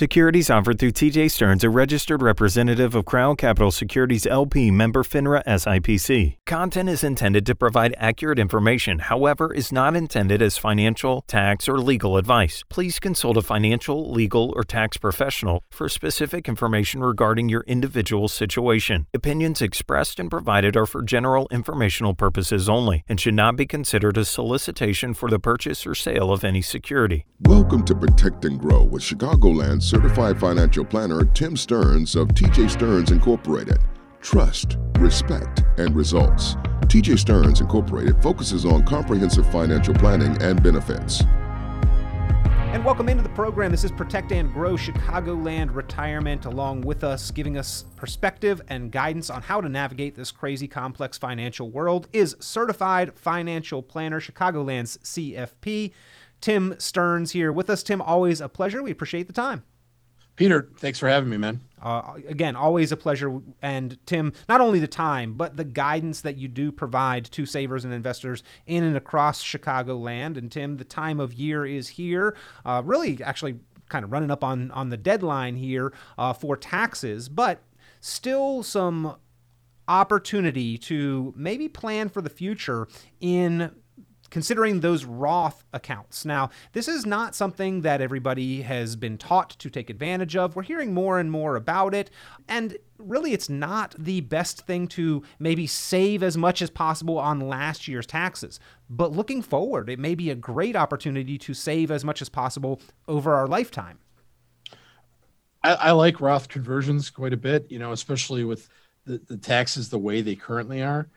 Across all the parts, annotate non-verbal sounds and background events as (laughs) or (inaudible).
Securities offered through TJ Stearns, a registered representative of Crown Capital Securities LP member FINRA SIPC. Content is intended to provide accurate information, however, is not intended as financial, tax, or legal advice. Please consult a financial, legal, or tax professional for specific information regarding your individual situation. Opinions expressed and provided are for general informational purposes only and should not be considered a solicitation for the purchase or sale of any security. Welcome to Protect and Grow with Chicagoland certified financial planner Tim Stearns of TJ Stearns Incorporated. Trust, respect, and results. TJ Stearns Incorporated focuses on comprehensive financial planning and benefits. And welcome into the program. This is Protect and Grow Chicagoland Retirement, along with us, giving us perspective and guidance on how to navigate this crazy, complex financial world, is certified financial planner, Chicagoland's CFP. Tim Stearns here with us. Tim, always a pleasure. We appreciate the time. Peter, thanks for having me, man. Uh, again, always a pleasure. And Tim, not only the time, but the guidance that you do provide to savers and investors in and across Chicagoland. And Tim, the time of year is here. Uh, really, actually, kind of running up on on the deadline here uh, for taxes, but still some opportunity to maybe plan for the future in considering those Roth accounts. Now, this is not something that everybody has been taught to take advantage of. We're hearing more and more about it, and really it's not the best thing to maybe save as much as possible on last year's taxes. But looking forward, it may be a great opportunity to save as much as possible over our lifetime. I, I like Roth conversions quite a bit, you know, especially with the, the taxes the way they currently are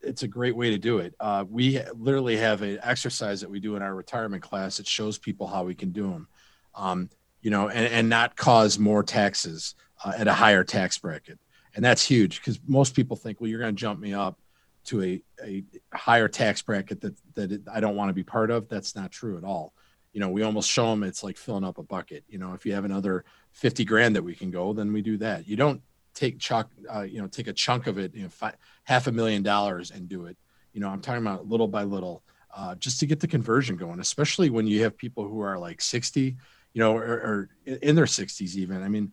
it's a great way to do it. Uh, we literally have an exercise that we do in our retirement class that shows people how we can do them, um, you know, and, and not cause more taxes uh, at a higher tax bracket. And that's huge because most people think, well, you're going to jump me up to a, a higher tax bracket that, that it, I don't want to be part of. That's not true at all. You know, we almost show them it's like filling up a bucket. You know, if you have another 50 grand that we can go, then we do that. You don't take chalk, uh, you know, take a chunk of it, you know, five, half a million dollars and do it. You know, I'm talking about little by little, uh, just to get the conversion going, especially when you have people who are like 60, you know, or, or in their 60s even. I mean,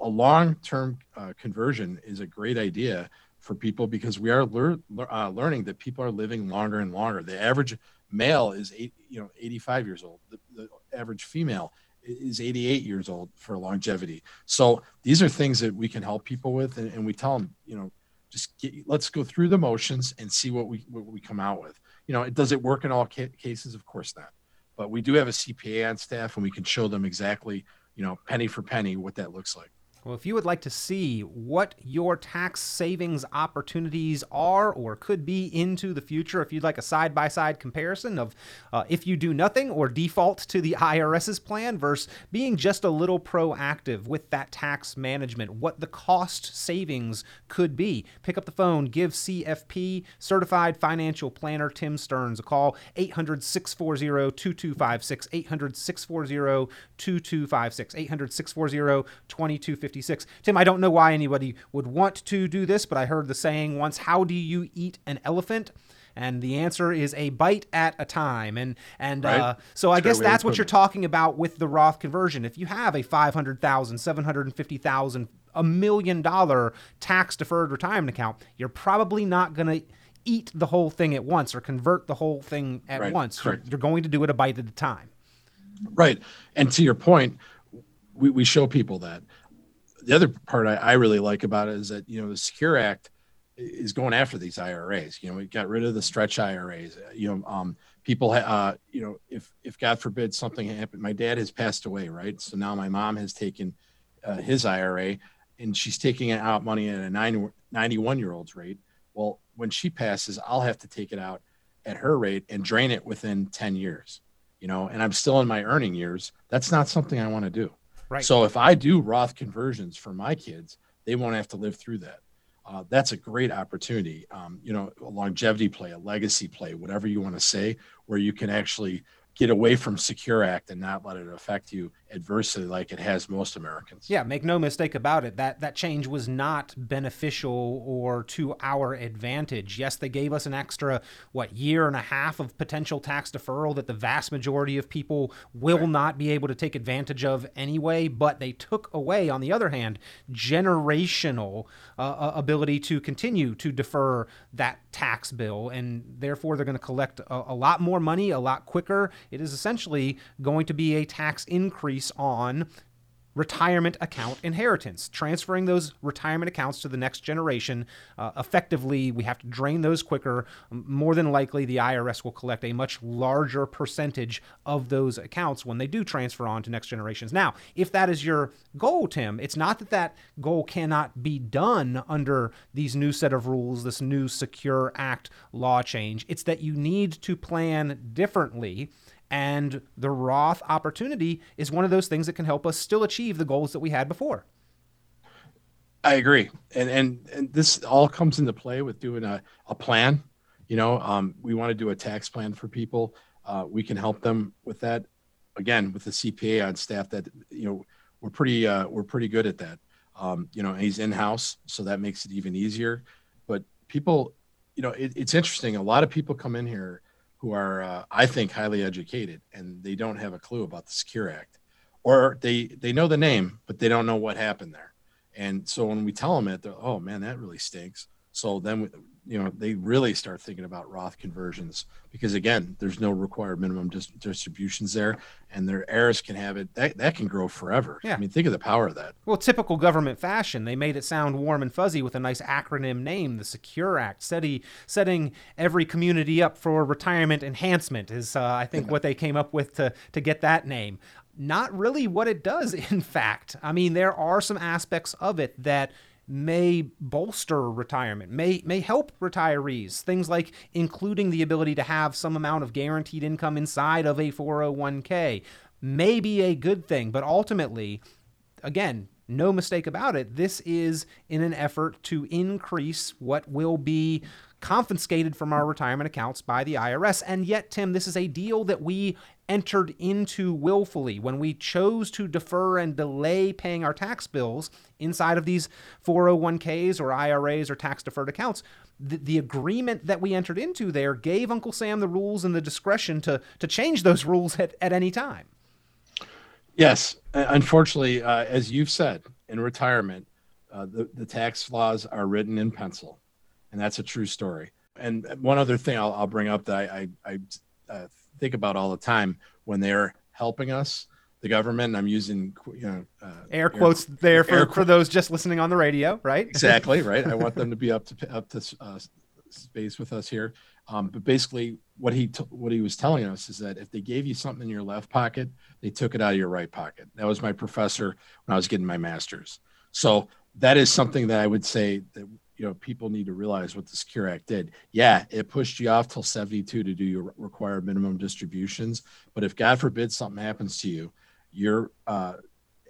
a long-term uh, conversion is a great idea for people because we are lear- uh, learning that people are living longer and longer. The average male is eight, you know, 85 years old. The, the average female is 88 years old for longevity. So these are things that we can help people with, and, and we tell them, you know, just get, let's go through the motions and see what we what we come out with. You know, does it work in all ca- cases? Of course not, but we do have a CPA on staff, and we can show them exactly, you know, penny for penny what that looks like. Well, if you would like to see what your tax savings opportunities are or could be into the future, if you'd like a side by side comparison of uh, if you do nothing or default to the IRS's plan versus being just a little proactive with that tax management, what the cost savings could be, pick up the phone, give CFP certified financial planner Tim Stearns a call 800 640 2256, 800 640 2256, 800 640 2256. 56. Tim, I don't know why anybody would want to do this, but I heard the saying once how do you eat an elephant? and the answer is a bite at a time and and right. uh, so i guess that's what you're talking about with the roth conversion if you have a 500000 750000 a million dollar tax deferred retirement account you're probably not going to eat the whole thing at once or convert the whole thing at right. once you're, you're, going to do it a bite at a time right and to your point we, we show people that the other part I, I, really like about it is that you know the Secure Act is going after these IRAs. You know, we got rid of the stretch IRAs. You know, um, people, uh, you know, if if God forbid something happened, my dad has passed away, right? So now my mom has taken uh, his IRA, and she's taking out money at a 90, 91 year old's rate. Well, when she passes, I'll have to take it out at her rate and drain it within ten years. You know, and I'm still in my earning years. That's not something I want to do. Right. So if I do Roth conversions for my kids, they won't have to live through that. Uh, that's a great opportunity. Um, you know, a longevity play, a legacy play, whatever you want to say, where you can actually get away from Secure Act and not let it affect you adversely like it has most Americans. Yeah, make no mistake about it. That that change was not beneficial or to our advantage. Yes, they gave us an extra what year and a half of potential tax deferral that the vast majority of people will right. not be able to take advantage of anyway, but they took away on the other hand generational uh, uh ability to continue to defer that tax bill and therefore they're going to collect a, a lot more money a lot quicker. It is essentially going to be a tax increase on retirement account inheritance, transferring those retirement accounts to the next generation. Uh, effectively, we have to drain those quicker. More than likely, the IRS will collect a much larger percentage of those accounts when they do transfer on to next generations. Now, if that is your goal, Tim, it's not that that goal cannot be done under these new set of rules, this new Secure Act law change. It's that you need to plan differently and the Roth opportunity is one of those things that can help us still achieve the goals that we had before. I agree. And and, and this all comes into play with doing a, a plan. You know, um, we want to do a tax plan for people. Uh, we can help them with that. Again, with the CPA on staff that, you know, we're pretty uh, we're pretty good at that. Um, you know, he's in house, so that makes it even easier. But people, you know, it, it's interesting. A lot of people come in here who are, uh, I think, highly educated and they don't have a clue about the Secure Act, or they they know the name but they don't know what happened there. And so when we tell them it, they're, oh man, that really stinks. So then you know they really start thinking about Roth conversions because again, there's no required minimum dis- distributions there, and their heirs can have it. That that can grow forever. Yeah. I mean, think of the power of that. Well, typical government fashion, they made it sound warm and fuzzy with a nice acronym name, the Secure Act, setting setting every community up for retirement enhancement is uh, I think yeah. what they came up with to to get that name not really what it does (laughs) in fact i mean there are some aspects of it that may bolster retirement, may may help retirees. Things like including the ability to have some amount of guaranteed income inside of a 401k may be a good thing, but ultimately, again, no mistake about it, this is in an effort to increase what will be confiscated from our retirement accounts by the IRS. And yet, Tim, this is a deal that we entered into willfully when we chose to defer and delay paying our tax bills inside of these 401ks or IRAs or tax deferred accounts. The, the, agreement that we entered into there gave Uncle Sam the rules and the discretion to, to change those (laughs) rules at, at any time. Yes. Unfortunately, uh, as you've said, in retirement, uh, the, the tax laws are written in pencil and that's a true story. And one other thing I'll, I'll bring up that I, I, I uh, think about all the time when they're helping us, the government. I'm using you know uh, air quotes air, there for, for those just listening on the radio, right? (laughs) exactly right. I want them to be up to up to uh, space with us here. Um, but basically, what he t- what he was telling us is that if they gave you something in your left pocket, they took it out of your right pocket. That was my professor when I was getting my master's. So that is something that I would say that you know people need to realize what the secure act did. Yeah it pushed you off till 72 to do your required minimum distributions but if god forbid something happens to you you're uh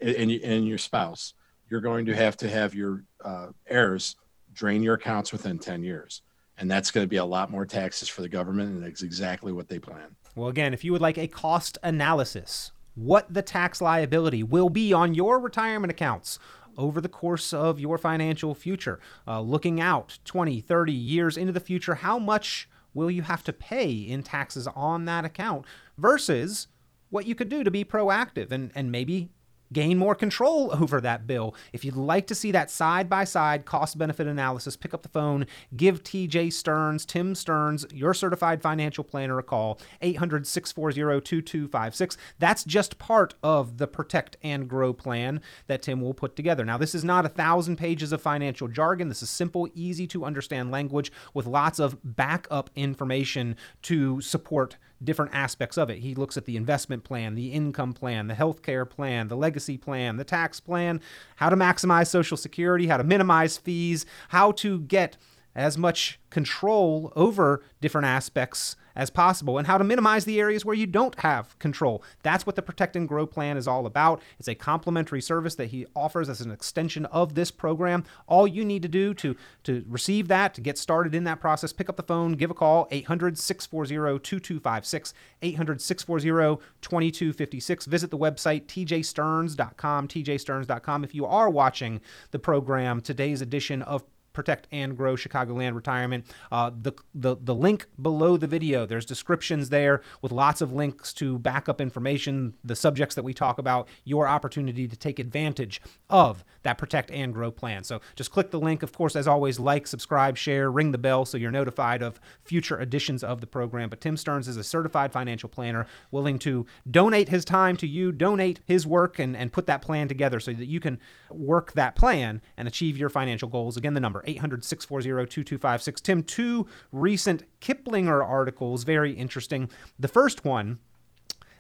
and, and your spouse you're going to have to have your uh, heirs drain your accounts within 10 years and that's going to be a lot more taxes for the government and that's exactly what they plan. Well again if you would like a cost analysis what the tax liability will be on your retirement accounts over the course of your financial future. Uh, looking out 20, 30 years into the future, how much will you have to pay in taxes on that account versus what you could do to be proactive and, and maybe gain more control over that bill. If you'd like to see that side by side cost benefit analysis, pick up the phone, give TJ Stearns, Tim Stearns, your certified financial planner a call, 800 640 2256. That's just part of the Protect and Grow plan that Tim will put together. Now, this is not a thousand pages of financial jargon. This is simple, easy to understand language with lots of backup information to support different aspects of it. He looks at the investment plan, the income plan, the healthcare plan, the legacy plan, the tax plan, how to maximize Social Security, how to minimize fees, how to get as much control over different aspects as possible and how to minimize the areas where you don't have control. That's what the Protect and Grow plan is all about. It's a complimentary service that he offers as an extension of this program. All you need to do to, to receive that, to get started in that process, pick up the phone, give a call, 800 640 2256, 800 640 2256. Visit the website, tjstearns.com, tjstearns.com. If you are watching the program, today's edition of protect and grow Chicagoland retirement. Uh, the, the the link below the video, there's descriptions there with lots of links to backup information, the subjects that we talk about, your opportunity to take advantage of that protect and grow plan. So just click the link. Of course, as always, like, subscribe, share, ring the bell so you're notified of future editions of the program. But Tim Stearns is a certified financial planner willing to donate his time to you, donate his work, and, and put that plan together so that you can work that plan and achieve your financial goals. Again, the number 800 640 2256. Tim, two recent Kiplinger articles, very interesting. The first one,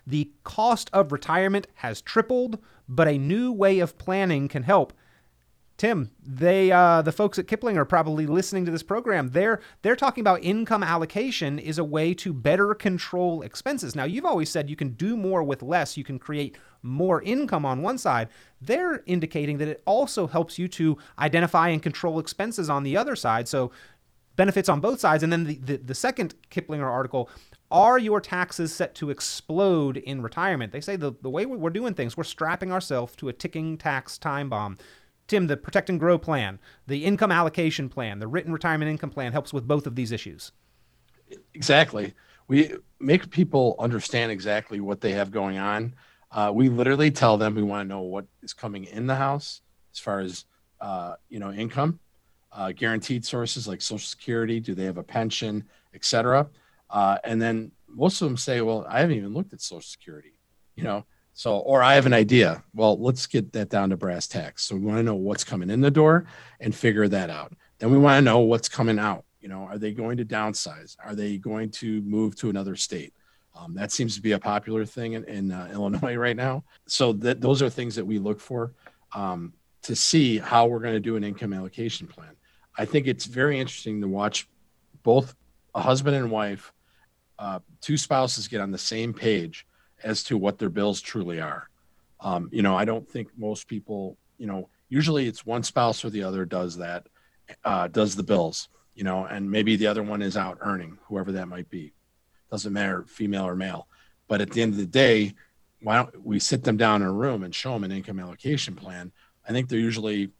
the cost of retirement has tripled, but a new way of planning can help. Tim, they uh, the folks at Kipling are probably listening to this program. They're they're talking about income allocation is a way to better control expenses. Now, you've always said you can do more with less. You can create more income on one side. They're indicating that it also helps you to identify and control expenses on the other side. So benefits on both sides. And then the, the, the second Kiplinger article are your taxes set to explode in retirement? They say the, the way we're doing things, we're strapping ourselves to a ticking tax time bomb. Tim, the Protect and Grow plan, the income allocation plan, the written retirement income plan helps with both of these issues. Exactly. We make people understand exactly what they have going on. Uh, we literally tell them we want to know what is coming in the house as far as uh, you know income, uh, guaranteed sources like Social Security. Do they have a pension, etc. Uh, and then most of them say, "Well, I haven't even looked at Social Security." You know, so, or I have an idea. Well, let's get that down to brass tacks. So we want to know what's coming in the door and figure that out. Then we want to know what's coming out. You know, are they going to downsize? Are they going to move to another state? Um, that seems to be a popular thing in, in uh, (laughs) Illinois right now. So that those are things that we look for um, to see how we're going to do an income allocation plan. I think it's very interesting to watch both a husband and wife, uh, two spouses get on the same page as to what their bills truly are. Um, you know, I don't think most people, you know, usually it's one spouse or the other does that, uh, does the bills, you know, and maybe the other one is out earning, whoever that might be. Doesn't matter, female or male. But at the end of the day, why don't we sit them down in a room and show them an income allocation plan? I think they're usually,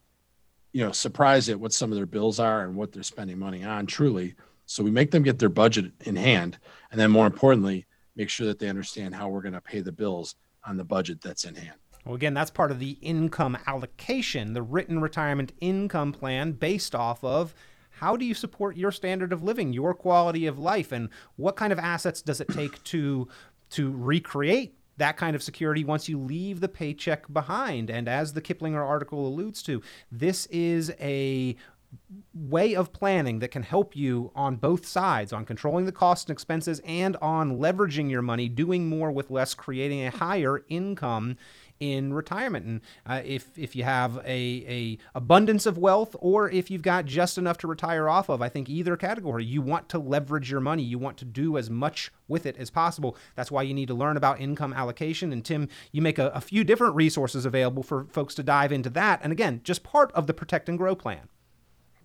you know, surprised at what some of their bills are and what they're spending money on truly. So we make them get their budget in hand. And then more importantly, make sure that they understand how we're going to pay the bills on the budget that's in hand. Well, again, that's part of the income allocation, the written retirement income plan based off of how do you support your standard of living, your quality of life, and what kind of assets does it take to to recreate that kind of security once you leave the paycheck behind. And as the Kiplinger article alludes to, this is a way of planning that can help you on both sides on controlling the costs and expenses and on leveraging your money, doing more with less, creating a higher income in retirement. And uh, if if you have a, a abundance of wealth, or if you've got just enough to retire off of, I think either category, you want to leverage your money. You want to do as much with it as possible. That's why you need to learn about income allocation. And Tim, you make a, a few different resources available for folks to dive into that. And again, just part of the Protect and Grow plan.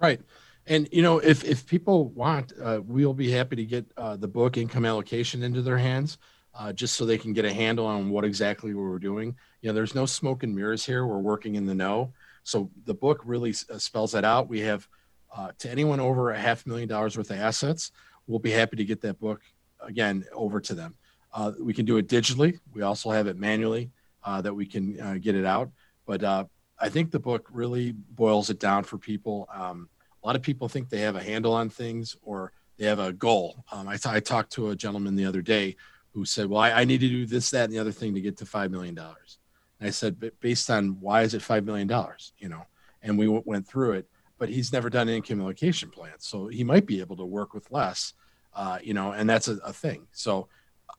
Right. And you know, if if people want, uh, we'll be happy to get uh, the book income allocation into their hands, uh, just so they can get a handle on what exactly we're doing. You know, there's no smoke and mirrors here. We're working in the know. So the book really uh, spells that out. We have uh, to anyone over a half million dollars worth of assets, we'll be happy to get that book again over to them. Uh, we can do it digitally. We also have it manually that we can get it out. But I think the book really boils it down for people. Um, a lot of people think they have a handle on things or they have a goal. Um, I, th- I, talked to a gentleman the other day who said, "Well, I, I, need to do this, that, and the other thing to get to five million dollars." And I said, "But based on why is it five million dollars?" You know, and we w- went through it. But he's never done an income allocation plan, so he might be able to work with less. Uh, you know, and that's a, a thing. So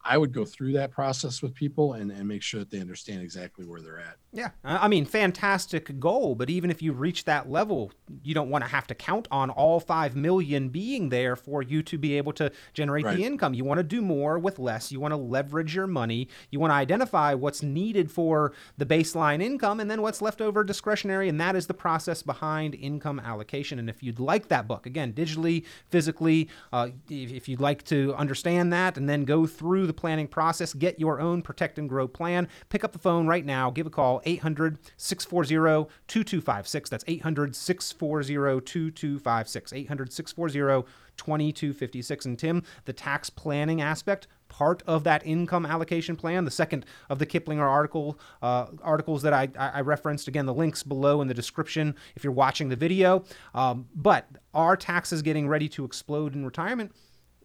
I would go through that process with people and, and make sure that they understand exactly where they're at. Yeah. I mean, fantastic goal, but even if you reach that level, you don't want to have to count on all 5 million being there for you to be able to generate right. the income. You want to do more with less. You want to leverage your money. You want to identify what's needed for the baseline income and then what's left over discretionary. And that is the process behind income allocation. And if you'd like that book, again, digitally, physically, uh, if you'd like to understand that and then go through the planning process, get your own protect and grow plan, pick up the phone right now, give a call 800 640 2256. That's 800 640 2256. 800 640 2256. And Tim, the tax planning aspect, part of that income allocation plan. The second of the Kiplinger article uh, articles that I, I, referenced. Again, the links below in the description if you're watching the video. Um, but are taxes getting ready to explode in retirement?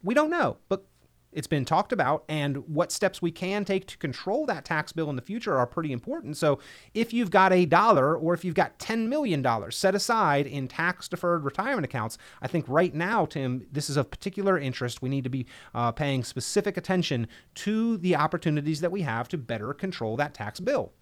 We don't know, but it's been talked about, and what steps we can take to control that tax bill in the future are pretty important. So, if you've got a dollar or if you've got $10 million set aside in tax deferred retirement accounts, I think right now, Tim, this is of particular interest. We need to be uh, paying specific attention to the opportunities that we have to better control that tax bill.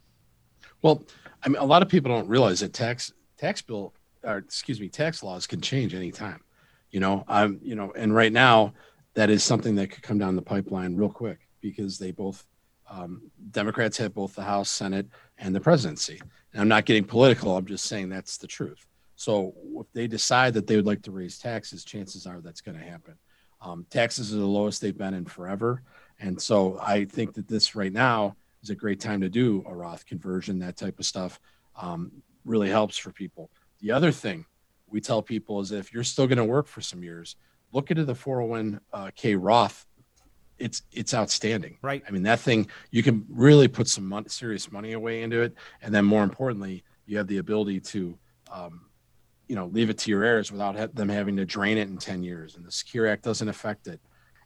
Well, I mean, a lot of people don't realize that tax tax bill, or excuse me, tax laws can change anytime. You know, I'm, you know, and right now, that is something that could come down the pipeline real quick because they both um, Democrats have both the House, Senate, and the presidency. And I'm not getting political. I'm just saying that's the truth. So if they decide that they would like to raise taxes, chances are that's going to happen. Um, taxes are the lowest they've been in forever, and so I think that this right now is a great time to do a Roth conversion. That type of stuff um, really helps for people. The other thing we tell people is if you're still going to work for some years, look into the 401k Roth. It's it's outstanding. Right. I mean, that thing you can really put some money, serious money away into it, and then more importantly, you have the ability to, um, you know, leave it to your heirs without ha- them having to drain it in 10 years. And the Secure Act doesn't affect it.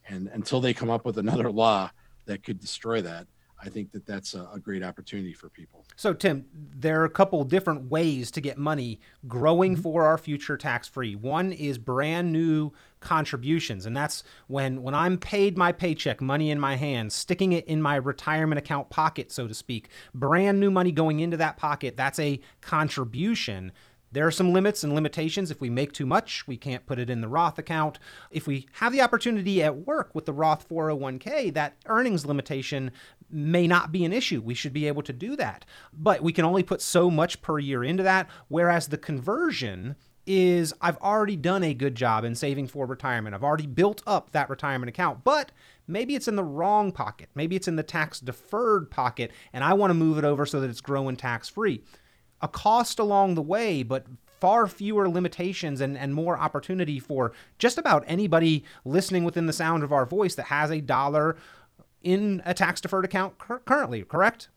And until they come up with another (laughs) law that could destroy that, I think that that's a, a, great opportunity for people. So, Tim, there are a couple different ways to get money growing mm-hmm. for our future tax free. One is brand new contributions, and that's when when I'm paid my paycheck, money in my hand, sticking it in my retirement account pocket, so to speak. Brand new money going into that pocket. That's a contribution there are some limits and limitations. If we make too much, we can't put it in the Roth account. If we have the opportunity at work with the Roth 401k, that earnings limitation may not be an issue. We should be able to do that. But we can only put so much per year into that, whereas the conversion is I've already done a good job in saving for retirement. I've already built up that retirement account, but maybe it's in the wrong pocket. Maybe it's in the tax deferred pocket, and I want to move it over so that it's growing tax free a cost along the way, but far fewer limitations and, and more opportunity for just about anybody listening within the sound of our voice that has a dollar in a tax deferred account cur- currently, correct?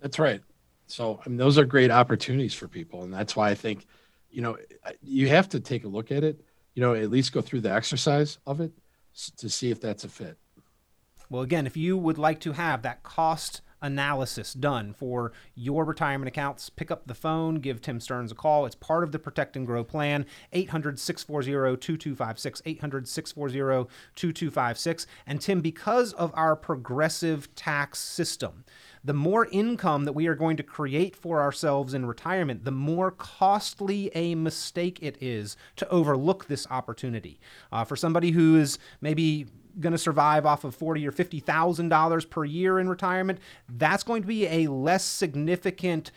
That's right. So, I mean, those are great opportunities for people. And that's why I think, you know, you have to take a look at it, you know, at least go through the exercise of it to see if that's a fit. Well, again, if you would like to have that cost analysis done for your retirement accounts, pick up the phone, give Tim Stearns a call. It's part of the Protect and Grow plan. 800 640 2256. 800 640 2256. And Tim, because of our progressive tax system, the more income that we are going to create for ourselves in retirement, the more costly a mistake it is to overlook this opportunity. Uh, for somebody who is maybe going to survive off of forty or fifty thousand dollars per year in retirement, that's going to be a less significant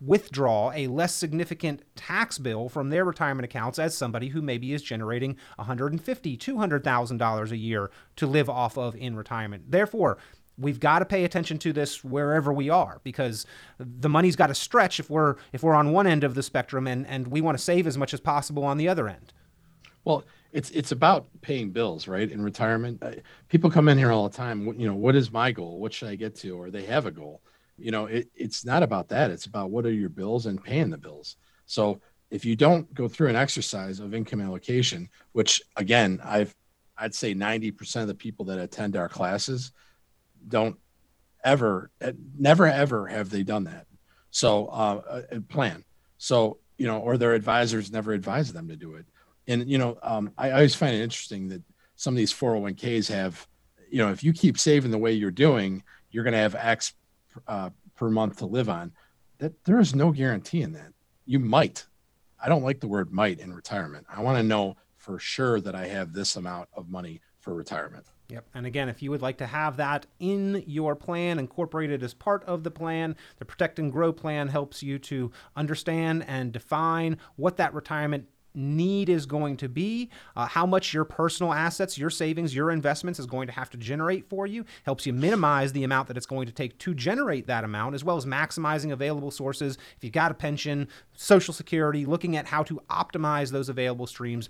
withdraw a less significant tax bill from their retirement accounts as somebody who maybe is generating $150,000, $200,000 a year to live off of in retirement. Therefore, we've got to pay attention to this wherever we are because the money's got to stretch if we're if we're on one end of the spectrum and and we want to save as much as possible on the other end. Well, it's it's about paying bills, right? In retirement, uh, people come in here all the time. You know, what is my goal? What should I get to? Or they have a goal. You know, it, it's not about that. It's about what are your bills and paying the bills. So if you don't go through an exercise of income allocation, which again, I've I'd say 90% of the people that attend our classes don't ever, never ever have they done that. So uh, a plan. So you know, or their advisors never advise them to do it and you know, um, I, I always find it interesting that some of these 401ks have you know, if you keep saving the way you're doing, you're going to have X uh, per month to live on. That there is no guarantee in that. You might. I don't like the word might in retirement. I want to know for sure that I have this amount of money for retirement. Yep. And again, if you would like to have that in your plan, incorporated as part of the plan, the Protect and Grow plan helps you to understand and define what that retirement need is going to be, uh, how much your personal assets, your savings, your investments is going to have to generate for you, helps you minimize the amount that it's going to take to generate that amount, as well as maximizing available sources. If you've got a pension, Social Security, looking at how to optimize those available streams,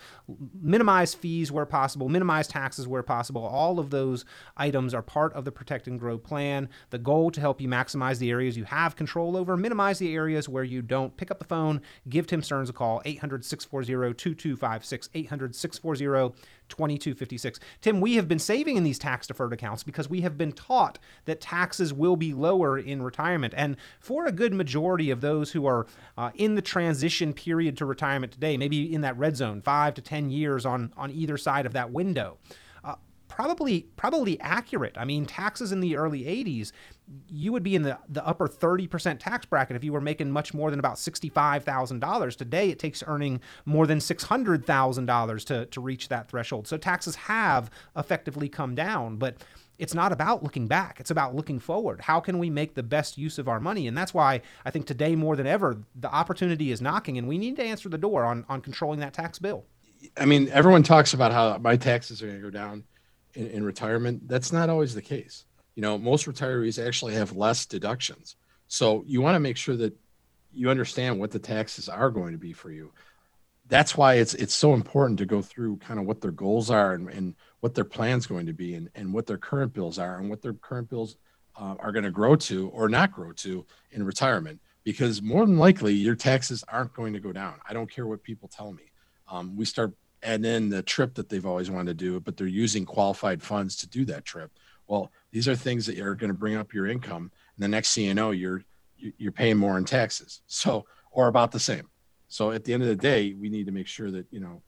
minimize fees where possible, minimize taxes where possible. All of those items are part of the Protect and Grow plan. The goal to help you maximize the areas you have control over, minimize the areas where you don't. Pick up the phone, give Tim Stearns a call, 800 640 2256, 800 640 2256. Tim, we have been saving in these tax deferred accounts because we have been taught that taxes will be lower in retirement. And for a good majority of those who are uh, in the transition period to retirement today, maybe in that red zone, five to 10 years on, on either side of that window, probably probably accurate. I mean, taxes in the early 80s, you would be in the, the upper 30% tax bracket if you were making much more than about $65,000. Today, it takes earning more than $600,000 to, to reach that threshold. So taxes have effectively come down, but it's not about looking back. It's about looking forward. How can we make the best use of our money? And that's why I think today more than ever, the opportunity is knocking and we need to answer the door on, on controlling that tax bill. I mean, everyone talks about how my taxes are going to go down in, in retirement, that's not always the case. You know, most retirees actually have less deductions. So you want to make sure that you understand what the taxes are going to be for you. That's why it's it's so important to go through kind of what their goals are and, and what their plan's going to be and, and what their current bills are and what their current bills uh, are going to grow to or not grow to in retirement because more than likely your taxes aren't going to go down. I don't care what people tell me. Um, we start and then the trip that they've always wanted to do, but they're using qualified funds to do that trip. Well, these are things that are going to bring up your income, and the next thing you know, you're you're paying more in taxes. So, or about the same. So, at the end of the day, we need to make sure that you know,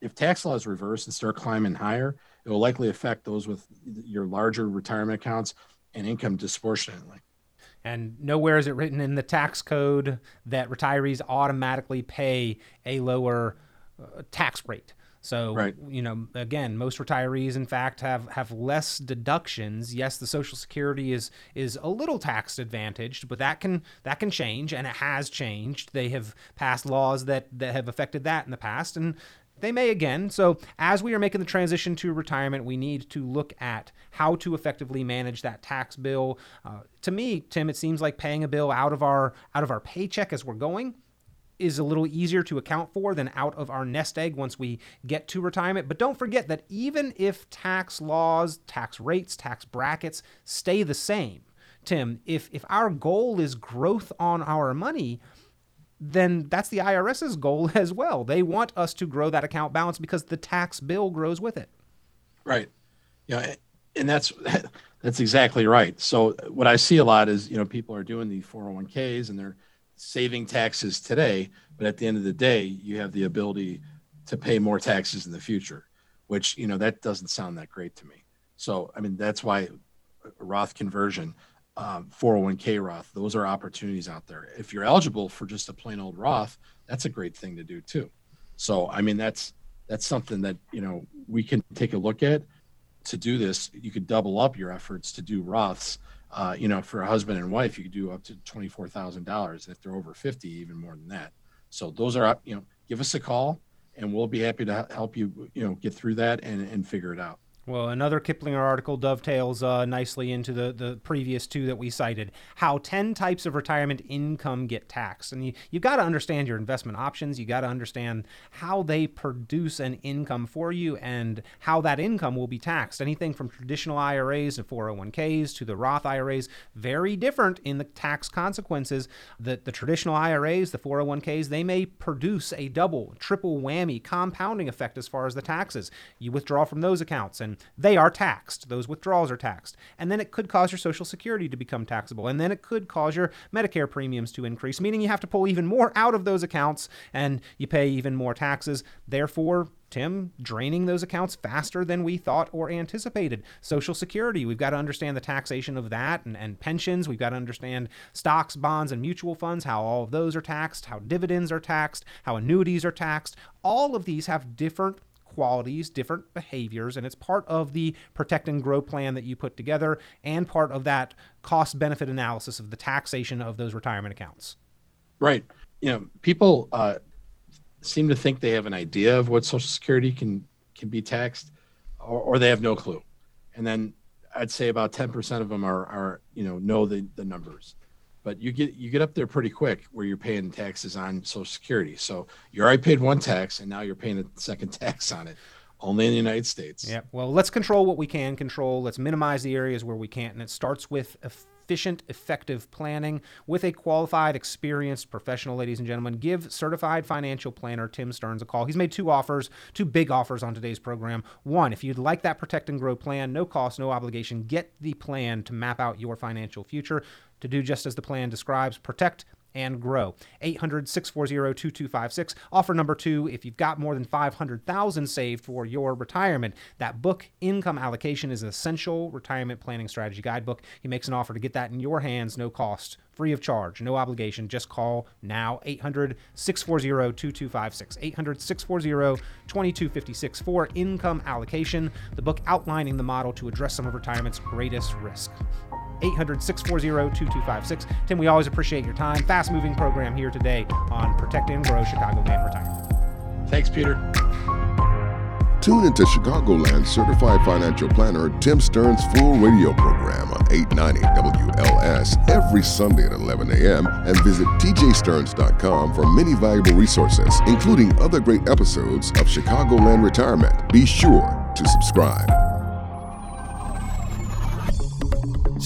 if tax laws reverse and start climbing higher, it will likely affect those with your larger retirement accounts and income disproportionately. And nowhere is it written in the tax code that retirees automatically pay a lower uh, tax rate. So, right. you know, again, most retirees, in fact, have have less deductions. Yes, the Social Security is is a little tax advantaged, but that can that can change, and it has changed. They have passed laws that that have affected that in the past, and they may again. So, as we are making the transition to retirement, we need to look at how to effectively manage that tax bill. Uh, to me, Tim, it seems like paying a bill out of our out of our paycheck as we're going is a little easier to account for than out of our nest egg once we get to retirement. But don't forget that even if tax laws, tax rates, tax brackets stay the same, Tim, if if our goal is growth on our money, then that's the IRS's goal (laughs) as well. They want us to grow that account balance because the tax bill grows with it. Right. Yeah, and that's (laughs) that's exactly right. So what I see a lot is, you know, people are doing the 401ks and they're saving taxes today, but at the end of the day, you have the ability to pay more taxes in the future, which, you know, that doesn't sound that great to me. So, I mean, that's why Roth conversion, um, 401k Roth, those are opportunities out there. If you're eligible for just a plain old Roth, that's a great thing to do too. So, I mean, that's that's something that you know we can take a look at to do this. You could double up your efforts to do Roths uh, you know, for a husband and wife, you could do up to twenty-four thousand dollars. If they're over fifty, even more than that. So those are, up you know, give us a call, and we'll be happy to help you, you know, get through that and, and figure it out. Well, another Kiplinger article dovetails uh, nicely into the, the previous two that we cited how 10 types of retirement income get taxed. And you, you've got to understand your investment options. You've got to understand how they produce an income for you and how that income will be taxed. Anything from traditional IRAs and 401ks to the Roth IRAs, very different in the tax consequences. The, the traditional IRAs, the 401ks, they may produce a double, triple whammy compounding effect as far as the taxes. You withdraw from those accounts and they are taxed. Those withdrawals are taxed. And then it could cause your Social Security to become taxable. And then it could cause your Medicare premiums to increase, meaning you have to pull even more out of those accounts and you pay even more taxes. Therefore, Tim, draining those accounts faster than we thought or anticipated. Social Security, we've got to understand the taxation of that and, and pensions. We've got to understand stocks, bonds, and mutual funds, how all of those are taxed, how dividends are taxed, how annuities are taxed. All of these have different qualities, different behaviors, and it's part of the protect and grow plan that you put together and part of that cost benefit analysis of the taxation of those retirement accounts. Right. You know, people uh, seem to think they have an idea of what Social Security can can be taxed, or, or they have no clue. And then I'd say about ten percent of them are are you know know the the numbers, but you get you get up there pretty quick where you're paying taxes on Social Security. So you already paid one tax, and now you're paying a second (laughs) tax on it. Only in the United States. Yeah. Well, let's control what we can control. Let's minimize the areas where we can't, and it starts with efficient, effective planning with a qualified, experienced professional, ladies and gentlemen. Give certified financial planner Tim Stearns a call. He's made two offers, two big offers on today's program. One, if you'd like that protect and grow plan, no cost, no obligation, get the plan to map out your financial future to do just as the plan describes protect and grow. 800 640 2256. Offer number two if you've got more than 500,000 saved for your retirement. That book, Income Allocation, is an essential retirement planning strategy guidebook. He makes an offer to get that in your hands, no cost free of charge, no obligation. Just call now 800 640 2256. 800 640 2256 for income allocation, the book outlining the model to address some of retirement's greatest risk. 800 640 2256. Tim, we always appreciate your time. Fast moving program here today on Protect and Grow Chicagoland Retirement. Thanks, Peter. Tune into Chicagoland certified financial planner Tim Stearns' full radio program on 890 WLS every Sunday at 11 a.m. and visit tjstearns.com for many valuable resources, including other great episodes of Chicagoland Retirement. Be sure to subscribe.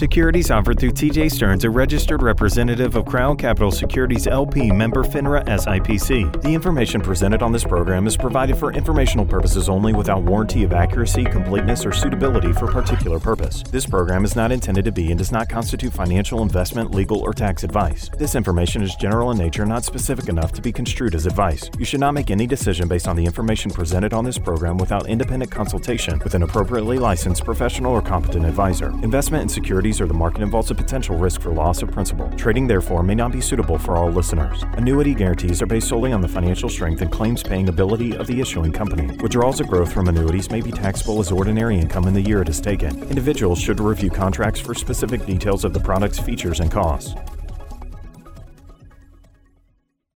Securities offered through TJ Stearns, a registered representative of Crown Capital Securities LP, member FINRA SIPC. The information presented on this program is provided for informational purposes only without warranty of accuracy, completeness, or suitability for particular purpose. This program is not intended to be and does not constitute financial, investment, legal, or tax advice. This information is general in nature, not specific enough to be construed as advice. You should not make any decision based on the information presented on this program without independent consultation with an appropriately licensed professional or competent advisor. Investment in securities securities or the market involves a potential risk for loss of principal. Trading, therefore, may not be suitable for all listeners. Annuity guarantees are based solely on the financial strength and claims paying ability of the issuing company. Withdrawals of growth from annuities may be taxable as ordinary income in the year it is taken. Individuals should review contracts for specific details of the product's features and costs.